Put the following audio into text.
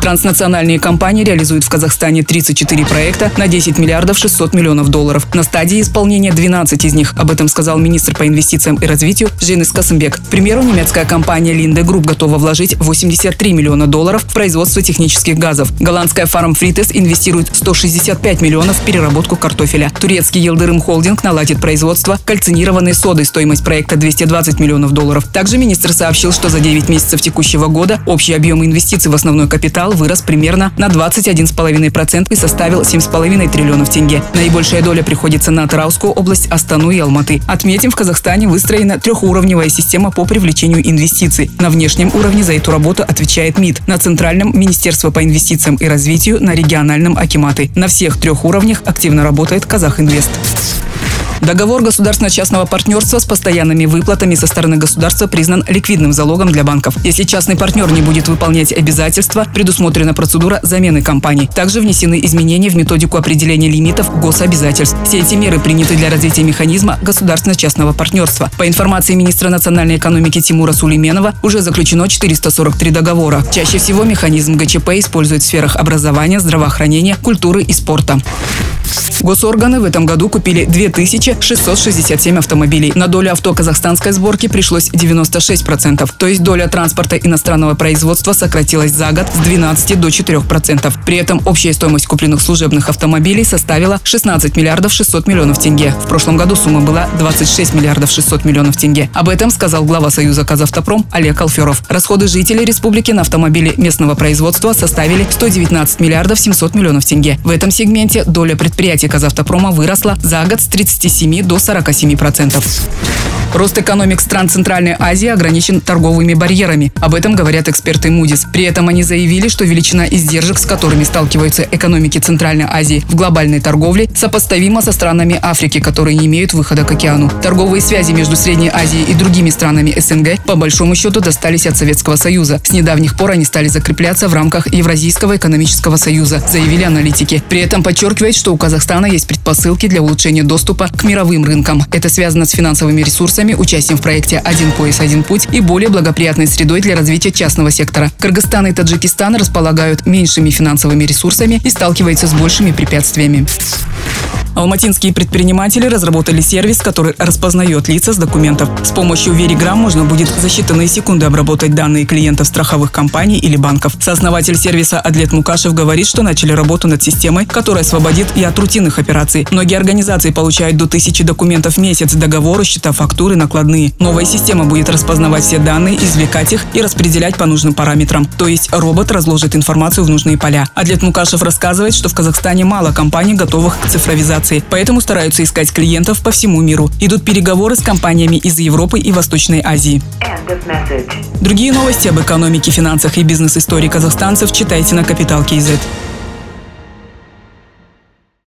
Транснациональные компании реализуют в Казахстане 34 проекта на 10 миллиардов 600 миллионов долларов. На стадии исполнения 12 из них. Об этом сказал министр по инвестициям и развитию Женис Касымбек. К примеру, немецкая компания Linde Group готова вложить 83 миллиона долларов в производство технических газов. Голландская Farm Frites инвестирует 165 миллионов в переработку картофеля. Турецкий Елдырым Холдинг наладит производство кальцинированной соды. Стоимость проекта 220 миллионов долларов. Также министр сообщил, что за 9 месяцев текущего года общий объем инвестиций в основной капитал капитал вырос примерно на 21,5% и составил 7,5 триллионов тенге. Наибольшая доля приходится на Тараускую область, Астану и Алматы. Отметим, в Казахстане выстроена трехуровневая система по привлечению инвестиций. На внешнем уровне за эту работу отвечает МИД, на центральном – Министерство по инвестициям и развитию, на региональном – Акиматы. На всех трех уровнях активно работает Казахинвест. Договор государственно-частного партнерства с постоянными выплатами со стороны государства признан ликвидным залогом для банков. Если частный партнер не будет выполнять обязательства, предусмотрена процедура замены компаний. Также внесены изменения в методику определения лимитов гособязательств. Все эти меры приняты для развития механизма государственно-частного партнерства. По информации министра национальной экономики Тимура Сулейменова, уже заключено 443 договора. Чаще всего механизм ГЧП используют в сферах образования, здравоохранения, культуры и спорта. Госорганы в этом году купили 2667 автомобилей. На долю авто казахстанской сборки пришлось 96%. То есть доля транспорта иностранного производства сократилась за год с 12 до 4%. При этом общая стоимость купленных служебных автомобилей составила 16 миллиардов 600 миллионов тенге. В прошлом году сумма была 26 миллиардов 600 миллионов тенге. Об этом сказал глава Союза Казавтопром Олег Алферов. Расходы жителей республики на автомобили местного производства составили 119 миллиардов 700 миллионов тенге. В этом сегменте доля предприятий Казавтопрома выросла за год с 37 до 47 процентов. Рост экономик стран Центральной Азии ограничен торговыми барьерами. Об этом говорят эксперты Moody's. При этом они заявили, что величина издержек, с которыми сталкиваются экономики Центральной Азии в глобальной торговле, сопоставима со странами Африки, которые не имеют выхода к океану. Торговые связи между Средней Азией и другими странами СНГ по большому счету достались от Советского Союза. С недавних пор они стали закрепляться в рамках Евразийского экономического союза, заявили аналитики. При этом подчеркивает, что у Казахстана есть предпосылки для улучшения доступа к мировым рынкам. Это связано с финансовыми ресурсами ресурсами, участием в проекте «Один пояс, один путь» и более благоприятной средой для развития частного сектора. Кыргызстан и Таджикистан располагают меньшими финансовыми ресурсами и сталкиваются с большими препятствиями. Алматинские предприниматели разработали сервис, который распознает лица с документов. С помощью Вериграм можно будет за считанные секунды обработать данные клиентов страховых компаний или банков. Сооснователь сервиса Адлет Мукашев говорит, что начали работу над системой, которая освободит и от рутинных операций. Многие организации получают до тысячи документов в месяц, договоры, счета, фактуры, накладные. Новая система будет распознавать все данные, извлекать их и распределять по нужным параметрам. То есть робот разложит информацию в нужные поля. Адлет Мукашев рассказывает, что в Казахстане мало компаний, готовых к цифровизации информации, поэтому стараются искать клиентов по всему миру. Идут переговоры с компаниями из Европы и Восточной Азии. Другие новости об экономике, финансах и бизнес-истории казахстанцев читайте на Капитал Киезет.